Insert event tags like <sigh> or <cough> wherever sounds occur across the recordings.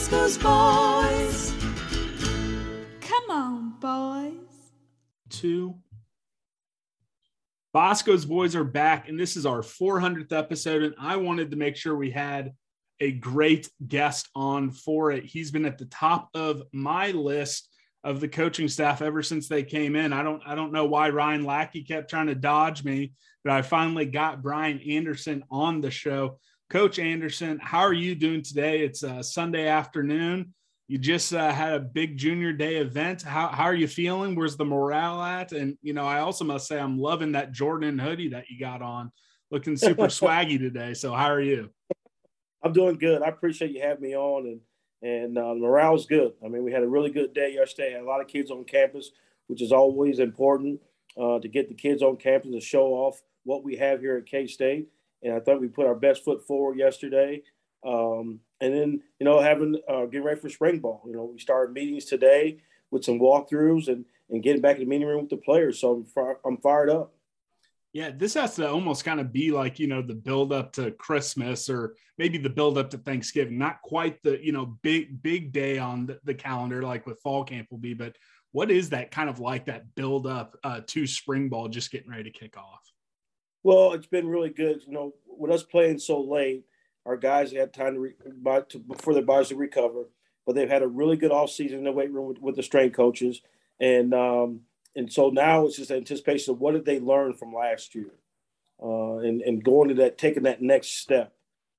Ooh, Boscoe's boys. Come on, boys. Two. Boscoe's boys are back, and this is our 400th episode. And I wanted to make sure we had a great guest on for it. He's been at the top of my list of the coaching staff ever since they came in. I don't I don't know why Ryan Lackey kept trying to dodge me, but I finally got Brian Anderson on the show. Coach Anderson, how are you doing today? It's a Sunday afternoon. You just uh, had a big junior day event. How, how are you feeling? Where's the morale at? And, you know, I also must say I'm loving that Jordan hoodie that you got on, looking super <laughs> swaggy today. So how are you? I'm doing good. I appreciate you having me on and, and uh, morale's good. I mean, we had a really good day yesterday. Had a lot of kids on campus, which is always important uh, to get the kids on campus to show off what we have here at K State. And I thought we put our best foot forward yesterday. Um, and then you know having uh, getting ready for spring ball. You know, we started meetings today with some walkthroughs and and getting back in the meeting room with the players. So I'm I'm fired up. Yeah, this has to almost kind of be like you know the build up to Christmas or maybe the build up to Thanksgiving. Not quite the you know big big day on the, the calendar like with fall camp will be, but what is that kind of like that build up uh, to spring ball just getting ready to kick off? Well, it's been really good. You know, with us playing so late, our guys had time to, re, to before their bodies to recover, but they've had a really good off season in the weight room with, with the strength coaches, and um, and so now it's just anticipation of what did they learn from last year, uh, and and going to that taking that next step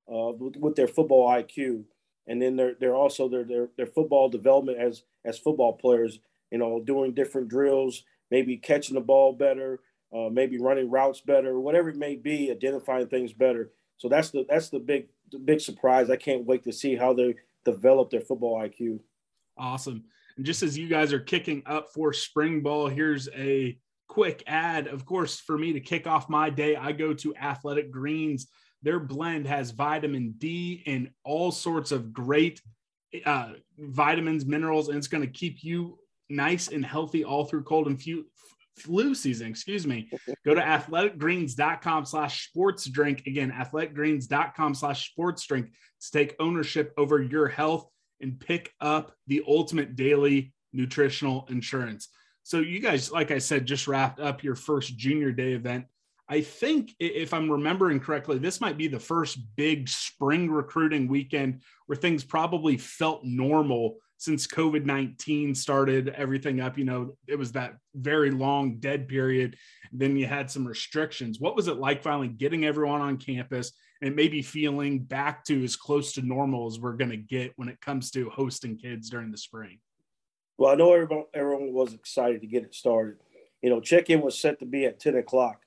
uh, with, with, their football IQ, and then they're they're also their their their football development as as football players, you know, doing different drills, maybe catching the ball better, uh, maybe running routes better, whatever it may be, identifying things better so that's the that's the big the big surprise. I can't wait to see how they develop their football IQ. Awesome. And just as you guys are kicking up for spring ball, here's a quick ad. Of course, for me to kick off my day, I go to Athletic Greens. Their blend has vitamin D and all sorts of great uh, vitamins, minerals, and it's going to keep you nice and healthy all through cold and few, flu season, excuse me, go to athleticgreens.com slash sports drink. Again, athleticgreens.com slash sports drink to take ownership over your health and pick up the ultimate daily nutritional insurance. So you guys, like I said, just wrapped up your first junior day event. I think if I'm remembering correctly, this might be the first big spring recruiting weekend where things probably felt normal since COVID 19 started everything up. You know, it was that very long dead period. Then you had some restrictions. What was it like finally getting everyone on campus and maybe feeling back to as close to normal as we're going to get when it comes to hosting kids during the spring? Well, I know everyone, everyone was excited to get it started. You know, check in was set to be at 10 o'clock,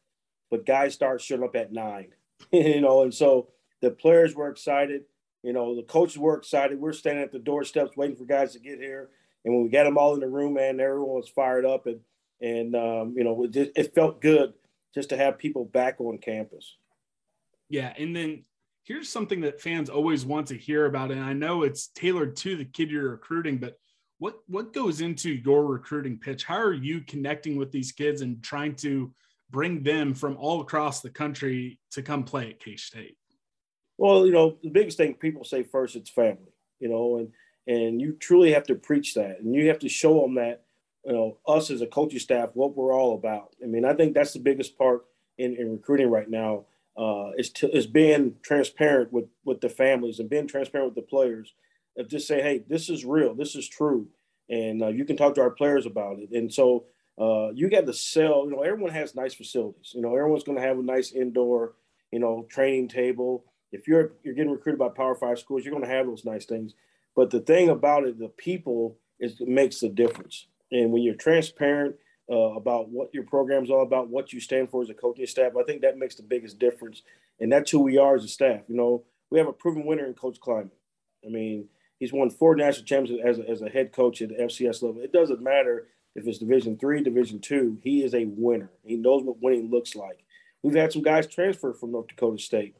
but guys start showing up at nine, <laughs> you know, and so the players were excited you know, the coaches were excited. We're standing at the doorsteps waiting for guys to get here. And when we got them all in the room, man, everyone was fired up. And, and um, you know, it, it felt good just to have people back on campus. Yeah. And then here's something that fans always want to hear about. And I know it's tailored to the kid you're recruiting, but what what goes into your recruiting pitch? How are you connecting with these kids and trying to bring them from all across the country to come play at K State? Well, you know, the biggest thing people say first, it's family, you know, and and you truly have to preach that, and you have to show them that, you know, us as a coaching staff, what we're all about. I mean, I think that's the biggest part in, in recruiting right now uh, is to, is being transparent with with the families and being transparent with the players. Of just say, hey, this is real, this is true, and uh, you can talk to our players about it. And so uh, you got to sell. You know, everyone has nice facilities. You know, everyone's going to have a nice indoor, you know, training table if you're you're getting recruited by Power Five schools, you're going to have those nice things. But the thing about it, the people is makes the difference. And when you're transparent uh, about what your program's all about, what you stand for as a coaching staff, I think that makes the biggest difference. And that's who we are as a staff. You know, we have a proven winner in Coach Klieman. I mean, he's won four national championships as a, as a head coach at the FCS level. It doesn't matter if it's Division three, Division two. He is a winner. He knows what winning looks like. We've had some guys transfer from North Dakota State.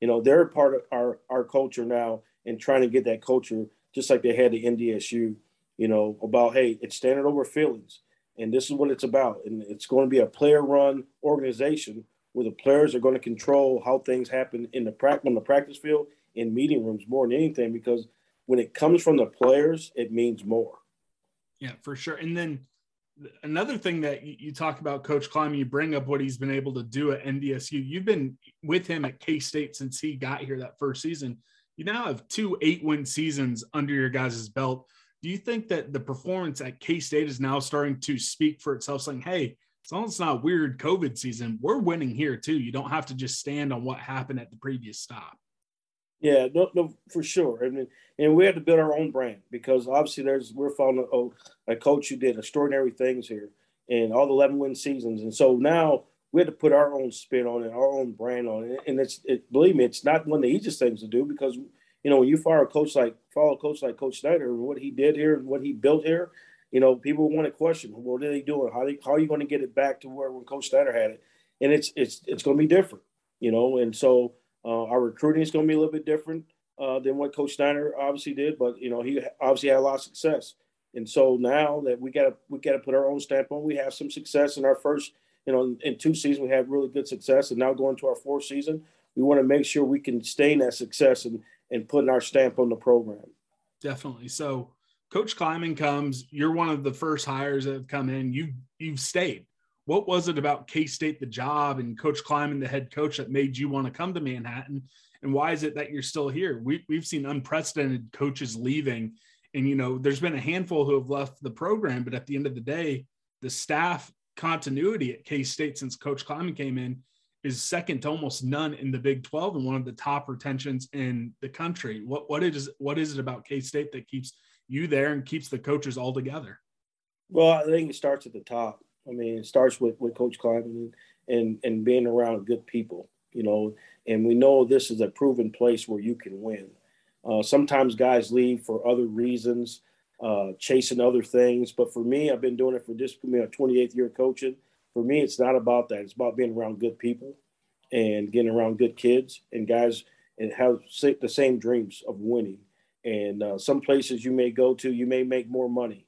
You know, they're part of our our culture now and trying to get that culture just like they had the NDSU. You know, about hey, it's standard over feelings, and this is what it's about, and it's going to be a player-run organization where the players are going to control how things happen in the practice on the practice field in meeting rooms more than anything because when it comes from the players, it means more. Yeah, for sure. And then another thing that you, talk about coach Klieman, you bring up what he's been able to do at ndsu you've been with him at k-state since he got here that first season. You now have two eight win seasons under your guys' belt. Do you think that the performance at k-state is now starting to speak for itself saying hey as long as it's not weird covid season we're winning here too. You don't have to just stand on what happened at the previous stop yeah, no, no, for sure. I mean, and we had to build our own brand because obviously there's we're following a, a coach who did extraordinary things here and all the 11 win seasons, and so now we had to put our own spin on it, our own brand on it, and it's it, believe me, it's not one of the easiest things to do because you know when you follow a coach like follow a coach like Coach Snyder and what he did here and what he built here, you know people want to question what are they doing? How they, how are you going to get it back to where when Coach Snyder had it? And it's it's it's going to be different, you know, and so uh, our recruiting is going to be a little bit different uh, than what Coach Snyder obviously did, but you know he obviously had a lot of success. And so now that we got to we got to put our own stamp on, we have some success in our first, you know, in two seasons we had really good success, and now going to our fourth season, we want to make sure we can sustain that success and and putting our stamp on the program. Definitely. So, Coach Klieman comes. You're one of the first hires that have come in. You you've stayed what was it about K State, the job, and Coach Klieman, the head coach, that made you want to come to Manhattan? And why is it that you're still here? We, we've seen unprecedented coaches leaving, and you know, there's been a handful who have left the program, but at the end of the day, the staff continuity at K State since Coach Klieman came in is second to almost none in the Big 12 and one of the top retentions in the country. What what is what is it about K State that keeps you there and keeps the coaches all together? Well, I think it starts at the top. I mean, it starts with, with Coach Klieman and, and, and being around good people, you know, and we know this is a proven place where you can win. Uh, sometimes guys leave for other reasons, uh, chasing other things. But for me, I've been doing it for just me a 28th year coaching. For me, it's not about that. It's about being around good people and getting around good kids and guys and have the same dreams of winning. And uh, some places you may go to, you may make more money.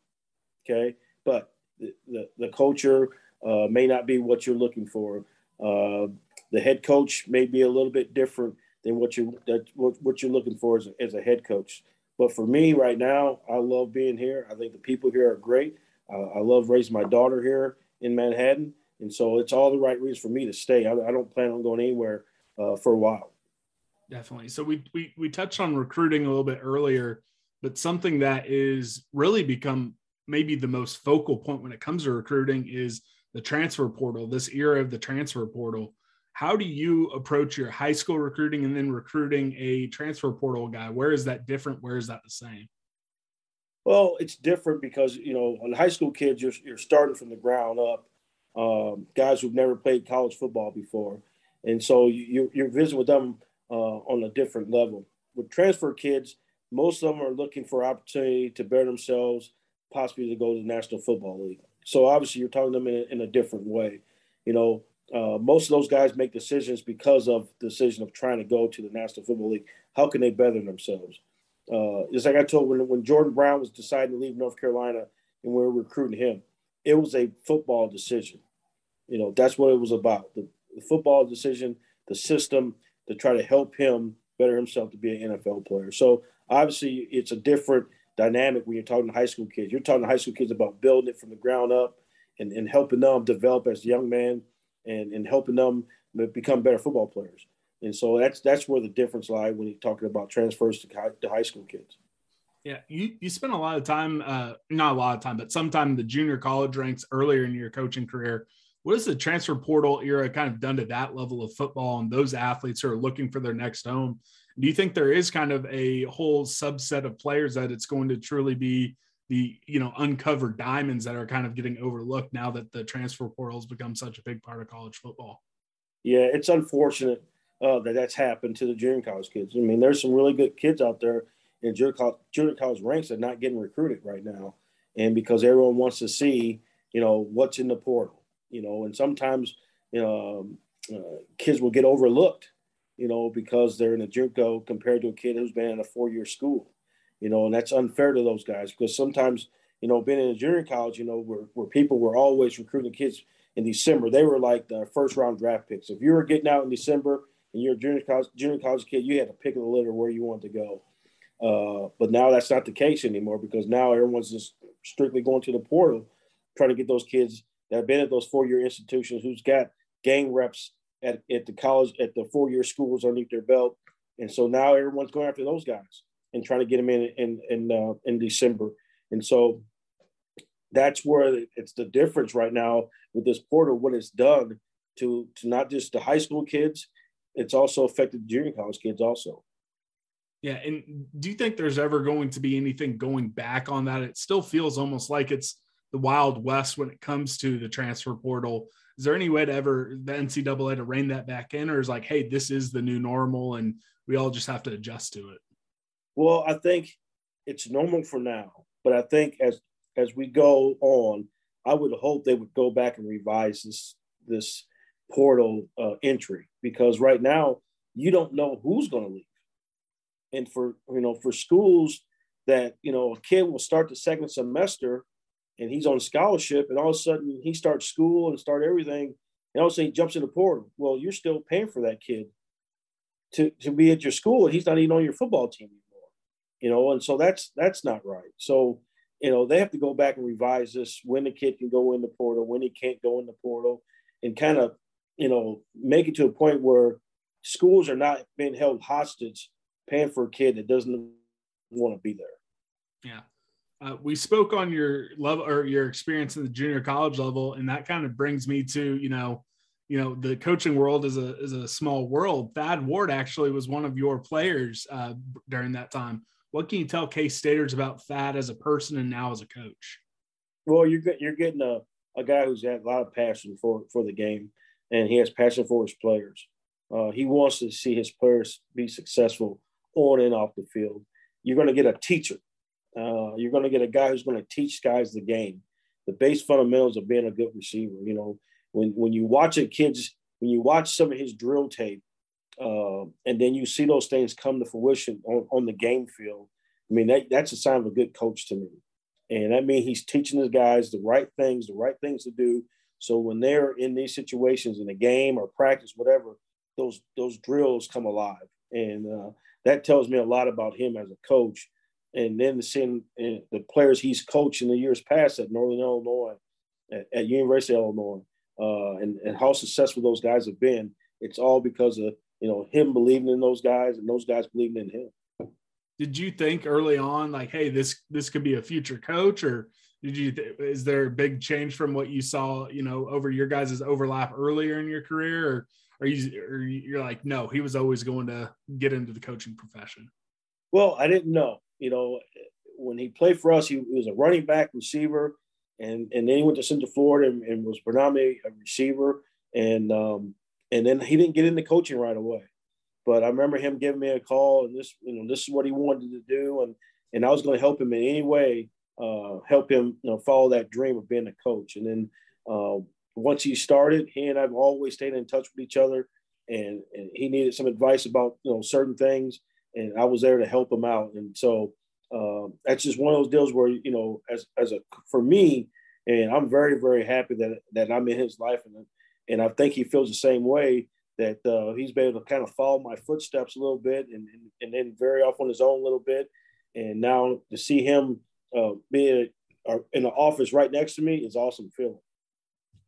Okay. But the, the, culture uh, may not be what you're looking for. Uh, the head coach may be a little bit different than what you that what, what you're looking for as a, as a head coach. But for me right now, I love being here. I think the people here are great. Uh, I love raising my daughter here in Manhattan, and so it's all the right reasons for me to stay. I, I don't plan on going anywhere uh, for a while. Definitely. So we, we we touched on recruiting a little bit earlier, but something that is really become maybe the most focal point when it comes to recruiting is the transfer portal, this era of the transfer portal. How do you approach your high school recruiting and then recruiting a transfer portal guy? Where is that different? Where is that the same? Well, it's different because, you know, on high school kids, you're, you're starting from the ground up, um, guys who've never played college football before. And so you, you're visiting with them uh, on a different level. With transfer kids, most of them are looking for opportunity to better themselves – possibly to go to the National Football League. So obviously, you're talking to them in a, in a different way. You know, uh, most of those guys make decisions because of the decision of trying to go to the National Football League. How can they better themselves? Uh, like I told when when Jordan Brown was deciding to leave North Carolina and we were recruiting him, it was a football decision. You know, that's what it was about. The, the football decision, the system to try to help him better himself to be an NFL player. So obviously, it's a different dynamic when you're talking to high school kids. You're talking to high school kids about building it from the ground up and, and helping them develop as young men and, and helping them become better football players. And so that's that's where the difference lies when you're talking about transfers to high, to high school kids. Yeah, you, you spent a lot of time, uh, not a lot of time, but sometime the junior college ranks earlier in your coaching career. What has the transfer portal era kind of done to that level of football and those athletes who are looking for their next home? Do you think there is kind of a whole subset of players that it's going to truly be the you know uncovered diamonds that are kind of getting overlooked now that the transfer portal has become such a big part of college football? Yeah it's unfortunate uh, that that's happened to the junior college kids. I mean there's some really good kids out there in junior college, junior college ranks that are not getting recruited right now, and because everyone wants to see, you know, what's in the portal, you know, and sometimes, you know, um, uh, kids will get overlooked, you know, because they're in a JUCO compared to a kid who's been in a four-year school, you know, and that's unfair to those guys because sometimes, you know, being in a junior college, you know, where where people were always recruiting kids in December, they were like the first round draft picks. If you were getting out in December and you're a junior college junior college kid, you had to pick the litter where you wanted to go. Uh, but now that's not the case anymore because now everyone's just strictly going to the portal, trying to get those kids that have been at those four year institutions who's got gang reps at, at the college at the four year schools underneath their belt, and so now everyone's going after those guys and trying to get them in in in uh, in December, and so that's where it's the difference right now with this portal. What it's done to to not just the high school kids, it's also affected junior college kids also. Yeah. And do you think there's ever going to be anything going back on that? It still feels almost like it's the Wild West when it comes to the transfer portal. Is there any way to ever the NCAA to rein that back in, or is like, hey, this is the new normal and we all just have to adjust to it? Well, I think it's normal for now, but I think as as we go on, I would hope they would go back and revise this this portal uh, entry because right now you don't know who's going to leave and for you know for schools that you know a kid will start the second semester and he's on scholarship and all of a sudden he starts school and start everything and all of a sudden he jumps in the portal well you're still paying for that kid to, to be at your school and he's not even on your football team anymore you know and so that's that's not right so you know they have to go back and revise this when the kid can go in the portal when he can't go in the portal and kind of you know make it to a point where schools are not being held hostage paying for a kid that doesn't want to be there. Yeah. Uh, we spoke on your level or your experience in the junior college level, and that kind of brings me to you know, you know, the coaching world is a is a small world. Thad Ward actually was one of your players uh, during that time. What can you tell K Staters about Thad as a person and now as a coach? Well, you're you're getting a, a guy who's got a lot of passion for for the game, and he has passion for his players. Uh, he wants to see his players be successful on and off the field. You're going to get a teacher. Uh, you're going to get a guy who's going to teach guys the game, the base fundamentals of being a good receiver. You know, when when you watch a kid's when you watch some of his drill tape, uh, and then you see those things come to fruition on, on the game field. I mean, that, that's a sign of a good coach to me. And that means he's teaching his guys the right things, the right things to do. So when they're in these situations in a game or practice, whatever, those those drills come alive. And uh, that tells me a lot about him as a coach. And then seeing uh, the players he's coached in the years past at Northern Illinois, at, at University of Illinois, uh, and, and how successful those guys have been, it's all because of you know him believing in those guys and those guys believing in him. Did you think early on, like, hey, this this could be a future coach, or did you? Th- is there a big change from what you saw, you know, over your guys' overlap earlier in your career, or are you or you're like no he was always going to get into the coaching profession well i didn't know you know when he played for us he, was a running back receiver and and then he went to central florida and, and was predominantly a receiver. And um and then he didn't get into coaching right away. But i remember him giving me a call and this you know this is what he wanted to do. And and i was going to help him in any way uh, help him you know follow that dream of being a coach. And then uh, once he started, he and I've always stayed in touch with each other, and, and he needed some advice about you know certain things, and I was there to help him out. And so um, that's just one of those deals where you know, as as a for me, and I'm very very happy that that I'm in his life, and and I think he feels the same way that uh, he's been able to kind of follow my footsteps a little bit, and and, and then very off on his own a little bit, and now to see him uh, being uh, in the office right next to me is awesome feeling.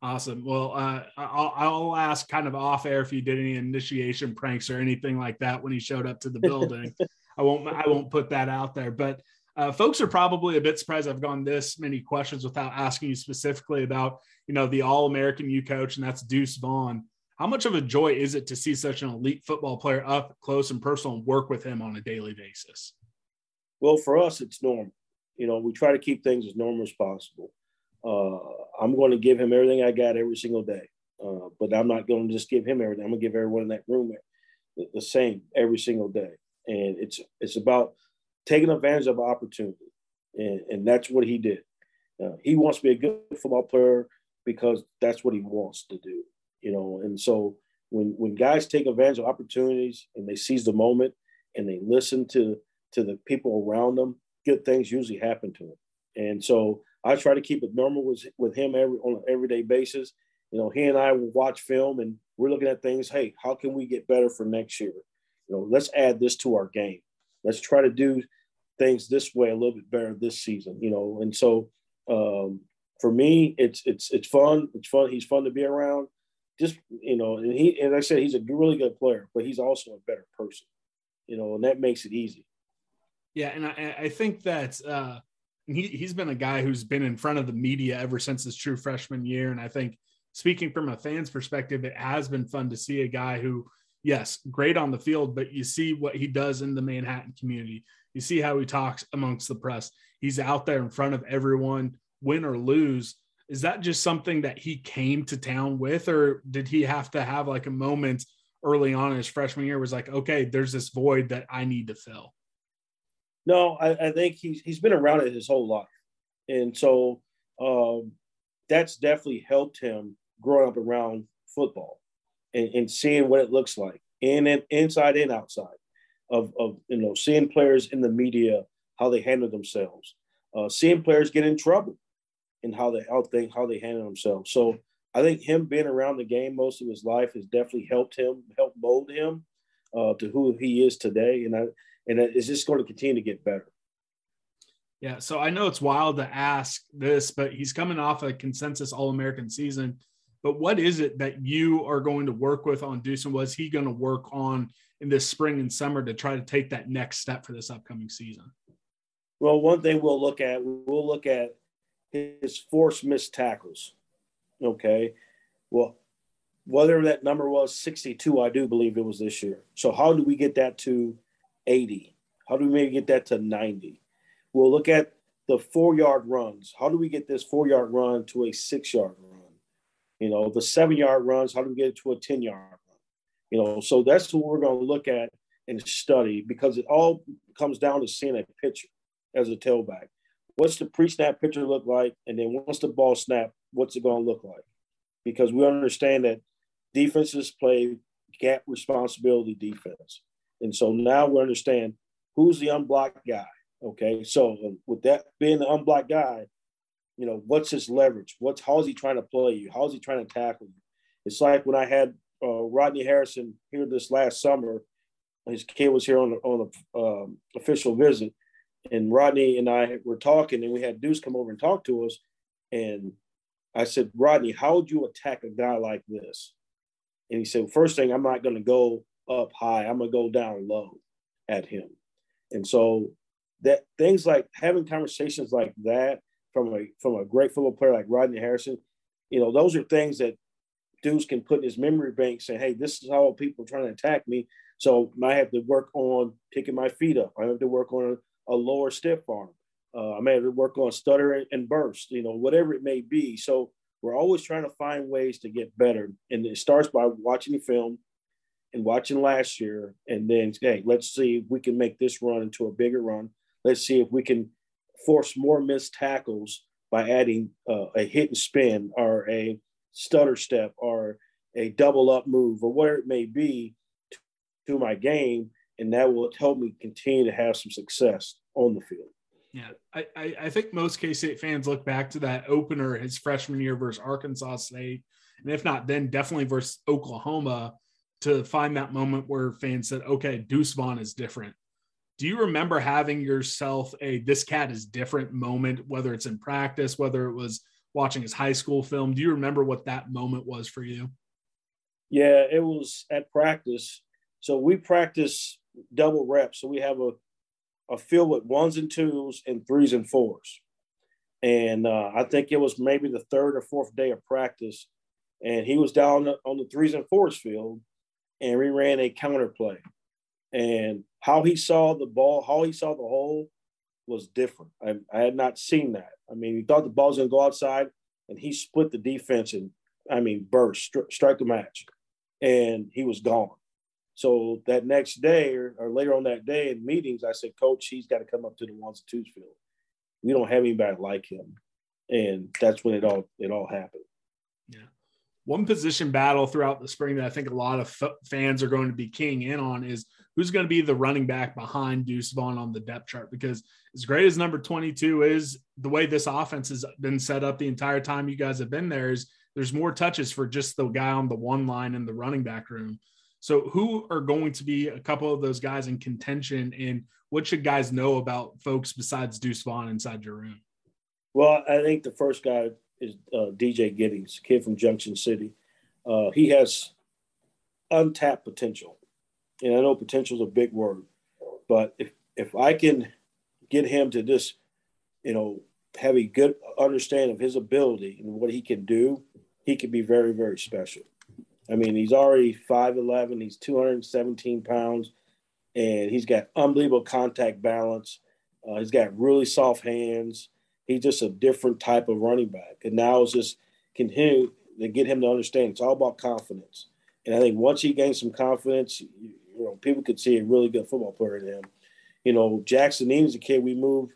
Awesome. Well, uh, I'll, I'll, ask kind of off air if you did any initiation pranks or anything like that when he showed up to the building. <laughs> I won't. I won't put that out there. But uh, folks are probably a bit surprised I've gone this many questions without asking you specifically about you know the All American U coach, and that's Deuce Vaughn. How much of a joy is it to see such an elite football player up close and personal and work with him on a daily basis? Well, for us, it's normal. You know, we try to keep things as normal as possible. Uh, I'm going to give him everything I got every single day. Uh, but I'm not going to just give him everything. I'm going to give everyone in that room the, same every single day. And it's it's about taking advantage of opportunity, and, and that's what he did. Uh, he wants to be a good football player because that's what he wants to do, you know. And so when when guys take advantage of opportunities and they seize the moment and they listen to to the people around them, good things usually happen to them. And so I try to keep it normal with with him every on an everyday basis. You know, he and I will watch film and we're looking at things. Hey, how can we get better for next year? You know, let's add this to our game. Let's try to do things this way a little bit better this season. You know, and so um, for me, it's it's it's fun. It's fun. He's fun to be around. Just you know, and he and I said he's a really good player, but he's also a better person. You know, and that makes it easy. Yeah, and I, I think that uh, he he's been a guy who's been in front of the media ever since his true freshman year, and I think speaking from a fan's perspective, it has been fun to see a guy who, yes, great on the field, but you see what he does in the Manhattan community. You see how he talks amongst the press. He's out there in front of everyone, win or lose. Is that just something that he came to town with, or did he have to have like a moment early on in his freshman year? Was like, okay, there's this void that I need to fill. No, I, I think he's he's been around it his whole life, and so um, that's definitely helped him growing up around football and, and seeing what it looks like in and inside and outside of, of you know seeing players in the media how they handle themselves, uh, seeing players get in trouble and how they how they how they handle themselves. So I think him being around the game most of his life has definitely helped him, helped mold him uh, to who he is today, and I and is just going to continue to get better. Yeah, so I know it's wild to ask this, but he's coming off a consensus All American season. But what is it that you are going to work with on Deuce, and was he going to work on in this spring and summer to try to take that next step for this upcoming season? Well, one thing we'll look at, we'll look at his forced missed tackles. Okay. Well, whether that number was 62, I do believe it was this year. So how do we get that to 80? How do we maybe get that to 90? We'll look at the four yard runs. How do we get this four yard run to a six yard run? You know, the seven yard runs, how do we get it to a 10 yard run? You know, so that's what we're going to look at and study because it all comes down to seeing a picture as a tailback. What's the pre snap picture look like? And then once the ball snap, what's it going to look like? Because we understand that defenses play gap responsibility defense. And so now we understand who's the unblocked guy. Okay. So with that being the unblocked guy, you know, what's his leverage? What's how's he trying to play you? How's he trying to tackle you? It's like when I had uh, Rodney Harrison here this last summer. His kid was here on on an um, official visit, and Rodney and I were talking, and we had Deuce come over and talk to us. And I said, Rodney, how would you attack a guy like this? And he said, first thing, I'm not going to go up high. I'm to go down low at him. And so that things like having conversations like that from a from a great football player like Rodney Harrison, you know, those are things that Deuce can put in his memory bank saying, hey, this is how people are trying to attack me. So I have to work on picking my feet up. I have to work on a, a lower stiff arm. Uh, I may have to work on stutter and burst, you know, whatever it may be. So we're always trying to find ways to get better. And it starts by watching the film and watching last year. And then, hey, let's see if we can make this run into a bigger run. Let's see if we can force more missed tackles by adding uh, a hit and spin or a stutter step or a double up move or whatever it may be to my game. And that will help me continue to have some success on the field. Yeah, I, I think most K State fans look back to that opener his freshman year versus Arkansas State, and if not, then definitely versus Oklahoma to find that moment where fans said, "Okay, Deuce Vaughn is different." Do you remember having yourself a "this cat is different" moment, whether it's in practice, whether it was watching his high school film? Do you remember what that moment was for you? Yeah, it was at practice. So we practice double reps. So we have a, a field with ones and twos and threes and fours. And uh, I think it was maybe the third or fourth day of practice. And he was down on the threes and fours field and we ran a counter play. And how he saw the ball, how he saw the hole was different. I, I had not seen that. I mean, he thought the ball was going to go outside, and he split the defense and, I mean, burst, stri- strike the match, and he was gone. So that next day or, or later on that day in meetings, I said, Coach, he's got to come up to the ones and twos field. We don't have anybody like him, and that's when it all it all happened. Yeah. One position battle throughout the spring that I think a lot of f- fans are going to be keying in on is who's going to be the running back behind Deuce Vaughn on the depth chart. Because as great as number 22 is, the way this offense has been set up the entire time you guys have been there is there's more touches for just the guy on the one line in the running back room. So who are going to be a couple of those guys in contention and what should guys know about folks besides Deuce Vaughn inside your room? Well, I think the first guy is uh, DJ Giddens, kid from Junction City. Uh, he has untapped potential, and I know potential is a big word, but if if I can get him to just, you know, have a good understanding of his ability and what he can do, he can be very very special. I mean, he's already 5'11, he's 217 pounds, and he's got unbelievable contact balance. Uh, he's got really soft hands he's just a different type of running back. And now it's just continue to get him to understand it's all about confidence. And I think once he gains some confidence, you, you know, people could see a really good football player in him. You know, Jackson is a kid we moved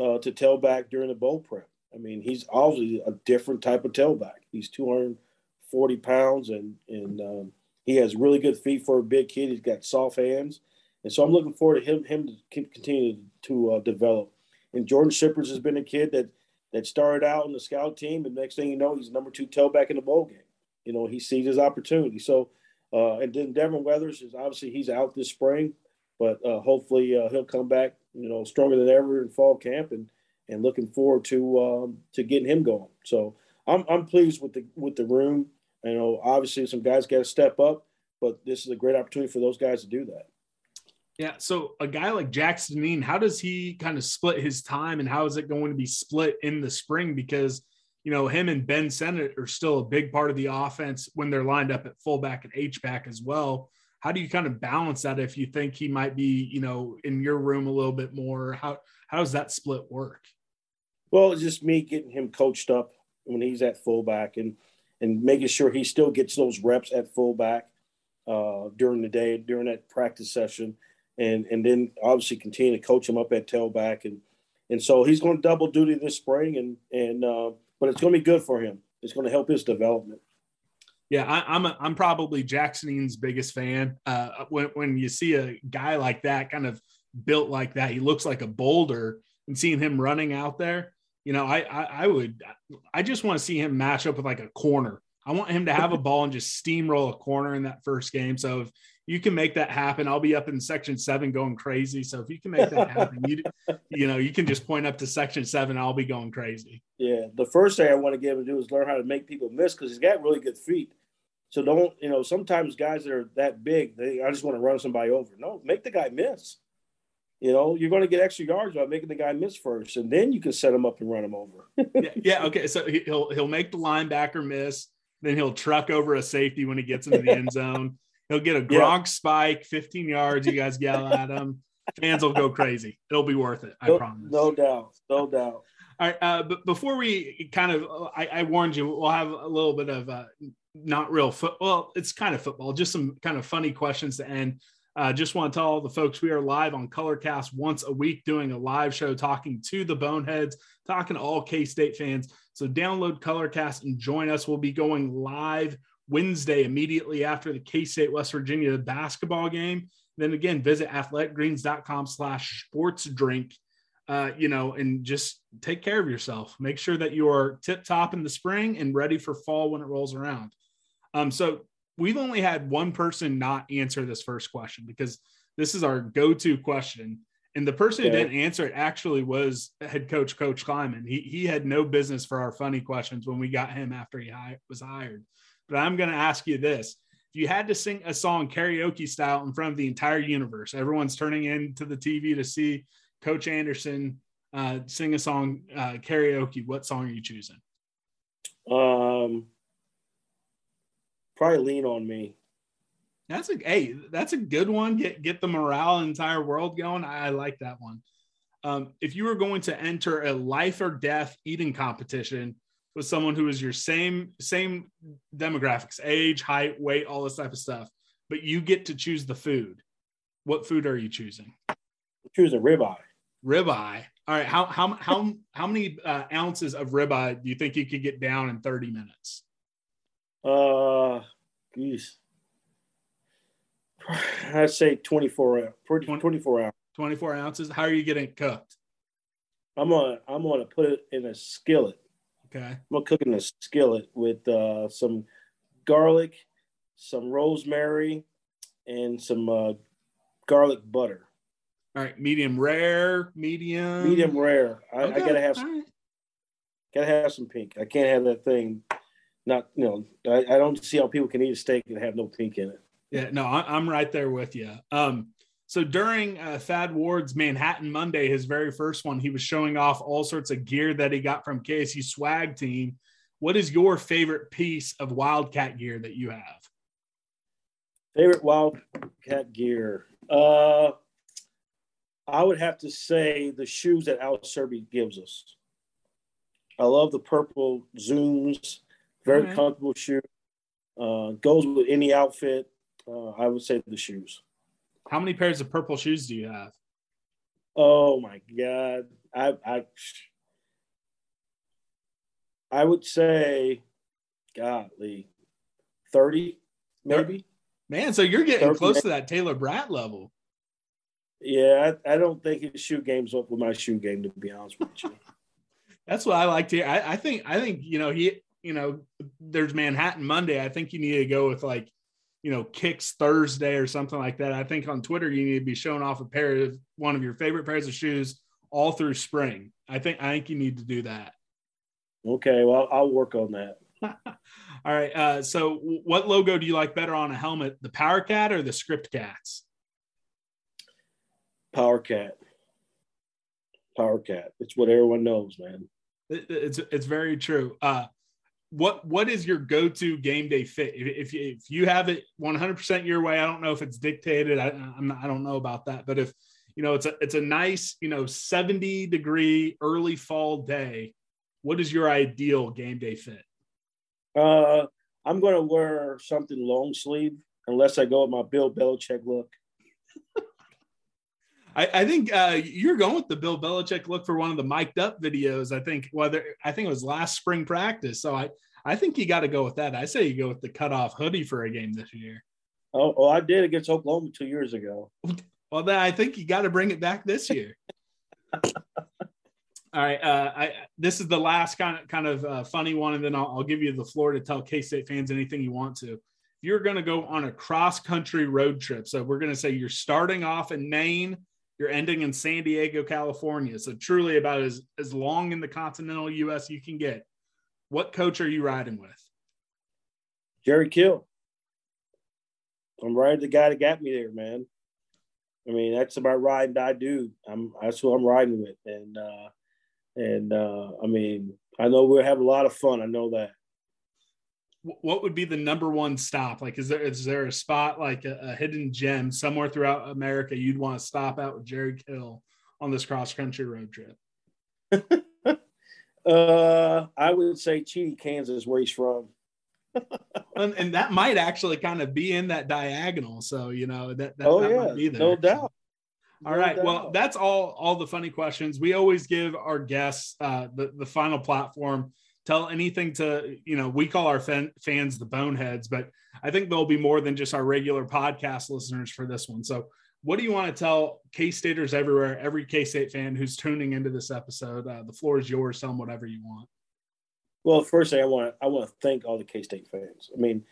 uh, to tailback during the bowl prep. I mean, he's obviously a different type of tailback. He's 240 pounds and and um, he has really good feet for a big kid. He's got soft hands, and so I'm looking forward to him him to continue to uh, develop. And Jordan Shippers has been a kid that that started out in the scout team, and next thing you know, he's number two tailback in the bowl game. You know, he sees his opportunity. So, uh, and then Devin Weathers is obviously he's out this spring, but uh, hopefully uh, he'll come back, you know, stronger than ever in fall camp, and and looking forward to um, to getting him going. So I'm I'm pleased with the with the room. You know, obviously some guys got to step up, but this is a great opportunity for those guys to do that. Yeah. So a guy like Jax Dineen, how does he kind of split his time and how is it going to be split in the spring? Because, you know, him and Ben Sinnott are still a big part of the offense when they're lined up at fullback and H-back as well. How do you kind of balance that if you think he might be, you know, in your room a little bit more? How how does that split work? Well, it's just me getting him coached up when he's at fullback and and making sure he still gets those reps at fullback uh, during the day during that practice session and and then obviously continue to coach him up at tailback and and so he's going to double duty this spring and and uh, but it's going to be good for him. It's going to help his development. Yeah, I, am a, I'm probably Jackson's biggest fan. Uh, when when you see a guy like that, kind of built like that, he looks like a boulder, and seeing him running out there, you know, I I, I would I just want to see him match up with like a corner. I want him to have a ball and just steamroll a corner in that first game. So if you can make that happen. I'll be up in section seven going crazy. So if you can make that happen, you you know, you can just point up to section seven. I'll be going crazy. Yeah. The first thing I want to get him to do is learn how to make people miss because he's got really good feet. So don't, you know, sometimes guys that are that big, they I just want to run somebody over. No, make the guy miss. You know, you're going to get extra yards by making the guy miss first, and then you can set him up and run him over. yeah, yeah, okay. So he'll he'll make the linebacker miss, then he'll truck over a safety when he gets into the end zone. He'll get a <laughs> Gronk spike, 15 yards. You guys yell at him. Fans will go crazy. It'll be worth it. I no, promise. No doubt. No doubt. All right. Uh, but before we kind of, I, I, warned you, we'll have a little bit of uh, not real football. Well, it's kind of football, just some kind of funny questions to end. Uh, just want to tell all the folks we are live on Colorcast once a week doing a live show talking to the Boneheads, talking to all K State fans. So download Colorcast and join us. We'll be going live Wednesday, immediately after the K State West Virginia basketball game. Then again, visit athleticgreens.com slash sports drink, uh, you know, and just take care of yourself. Make sure that you are tip top in the spring and ready for fall when it rolls around. Um, so we've only had one person not answer this first question because this is our go to question. And the person okay. who didn't answer it actually was head coach, Coach Klieman. He, he had no business for our funny questions when we got him after he was hired but I'm going to ask you this. If you had to sing a song karaoke style in front of the entire universe, everyone's turning into the TV to see Coach Anderson uh, sing a song uh, karaoke. What song are you choosing? Um, probably lean on me. That's a hey, that's a good one. Get get the morale entire world going. I, I like that one. Um, if you were going to enter a life or death eating competition, with someone who is your same same demographics, age, height, weight, all this type of stuff, but you get to choose the food. What food are you choosing? choosing ribeye. Ribeye. All right. How how how how many uh, ounces of ribeye do you think you could get down in 30 minutes? Uh, geez. <sighs> I'd say 24 hours. 24 hours. 24 ounces. How are you getting cooked? I'm gonna I'm gonna put it in a skillet. Okay. I'm gonna cook in a skillet with uh, some garlic, some rosemary, and some uh, garlic butter. All right, medium rare, medium, medium rare. I, okay. I gotta have some, right. gotta have some pink. I can't have that thing. Not you know. I, I, don't see how people can eat a steak and have no pink in it. Yeah, no, I, am right there with you. Um, so during uh, Thad Ward's Manhattan Monday, his very first one, he was showing off all sorts of gear that he got from KSU Swag Team. What is your favorite piece of Wildcat gear that you have? Favorite Wildcat gear? Uh, I would have to say the shoes that Al Serby gives us. I love the purple Zooms, very right. comfortable shoe. Uh, goes with any outfit. Uh, I would say the shoes. How many pairs of purple shoes do you have? Oh my god, I I I would say, godly, thirty maybe. Man, so you're getting close to that Taylor Braet level. Yeah, I, I, don't think his shoe game's up with my shoe game, to be honest with you. <laughs> <laughs> That's what I like to hear. I, I think I think you know he you know there's Manhattan Monday. I think you need to go with like you know, kicks Thursday or something like that. I think on Twitter you need to be showing off a pair of one of your favorite pairs of shoes all through spring. I think I think you need to do that. Okay, well I'll work on that. <laughs> all right. Uh, so, what logo do you like better on a helmet, the Power Cat or the Script Cats? Power Cat. Power Cat. It's what everyone knows, man. It, it's it's very true. Uh, what what is your go-to game day fit if, if, if you have it 100% your way i don't know if it's dictated I, I'm not, I don't know about that but if you know it's a it's a nice you know 70 degree early fall day what is your ideal game day fit uh i'm going to wear something long sleeve unless i go with my bill belichick look <laughs> I, I, think uh, you're going with the Bill Belichick look for one of the mic'd up videos. I think whether I think it was last spring practice. So I I think you got to go with that. I say you go with the cutoff hoodie for a game this year. Oh, oh I did against Oklahoma two years ago. <laughs> Well, then I think you got to bring it back this year. <laughs> All right, uh, I, this is the last kind of kind of uh, funny one, and then I'll, I'll give you the floor to tell K State fans anything you want to. If you're going to go on a cross country road trip, so we're going to say you're starting off in Maine you're ending in San Diego, California. So truly about as, as long in the continental US you can get. What coach are you riding with? Jerry Kill. I'm riding the guy that got me there, man. I mean, that's about riding I do. I'm that's who I'm riding with. And uh and uh I mean, I know we'll have a lot of fun. I know that what would be the number one stop? Like, is there is there a spot like a, a hidden gem somewhere throughout America you'd want to stop out with Jerry Kill on this cross country road trip? <laughs> uh, I would say Cheney, Kansas, where he's from. <laughs> and, and, that might actually kind of be in that diagonal. So you know that, that oh that yeah, no doubt. All no right. Doubt. Well, that's all all the funny questions. We always give our guests uh, the the final platform tell anything to you know we call our fan, fans the boneheads but i think there'll be more than just our regular podcast listeners for this one so what do you want to tell k-staters everywhere every k-state fan who's tuning into this episode? Uh, the floor is yours. Tell them whatever you want. Well first thing i want to i want to thank all the k-state fans. I mean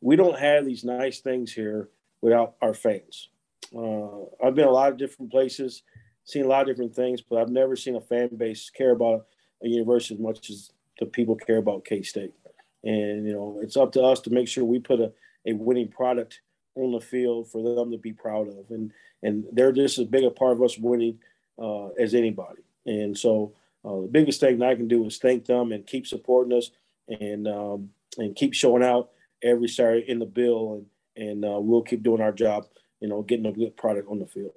we don't have these nice things here without our fans. Uh, i've been a lot of different places seen a lot of different things but i've never seen a fan base care about a university as much as the people care about K State. And, you know, it's up to us to make sure we put a, a winning product on the field for them to be proud of. And, and they're just as big a part of us winning uh, as anybody. And so uh, the biggest thing I can do is thank them and keep supporting us and, um, and keep showing out every Saturday in the bill. And, and uh, we'll keep doing our job, you know, getting a good product on the field.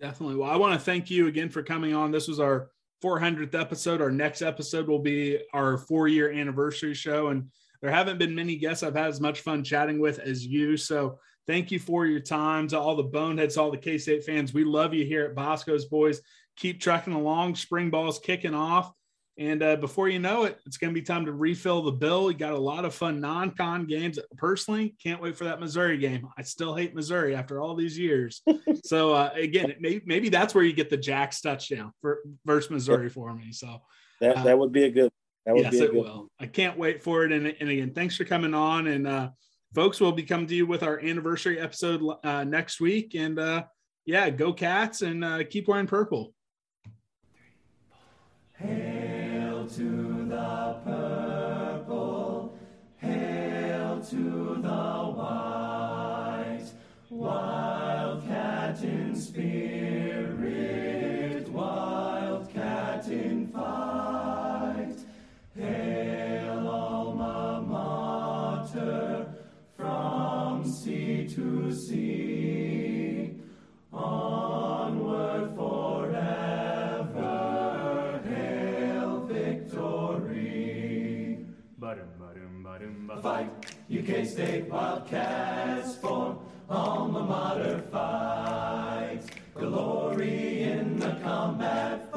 Definitely. Well, I want to thank you again for coming on. This was our 400th episode. Our next episode will be our four year anniversary show. And there haven't been many guests I've had as much fun chatting with as you. So thank you for your time to all the boneheads, all the K State fans. We love you here at Boscoe's Boys. Keep trucking along. Spring ball's kicking off. And uh, before you know it, it's going to be time to refill the bill. We got a lot of fun non con games. Personally, can't wait for that Missouri game. I still hate Missouri after all these years. <laughs> so, uh, again, may, maybe that's where you get the Jack's touchdown for versus Missouri for me. So, that, that would be a good that would yes, be a it good will. I can't wait for it. And, and again, thanks for coming on. And uh, folks, we'll be coming to you with our anniversary episode uh, next week. And uh, yeah, go cats and uh, keep wearing purple. Hail Fight, you K-State Wildcats for alma mater fight. Glory in the combat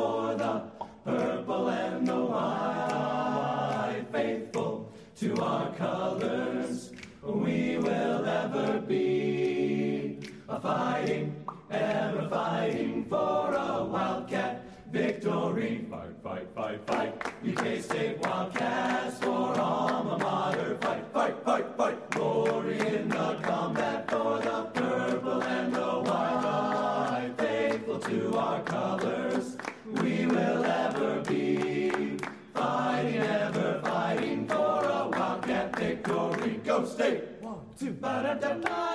Fight, fight, fight, fight. you K-State Wildcats for alma mater. Fight, fight, fight, fight. Glory in the combat for the purple and the white. Faithful to our colors, we will ever be. Fighting, ever fighting for a wildcat victory. Go State! One, two, ba-da-da-da-da-da, ba-da-da-da-da,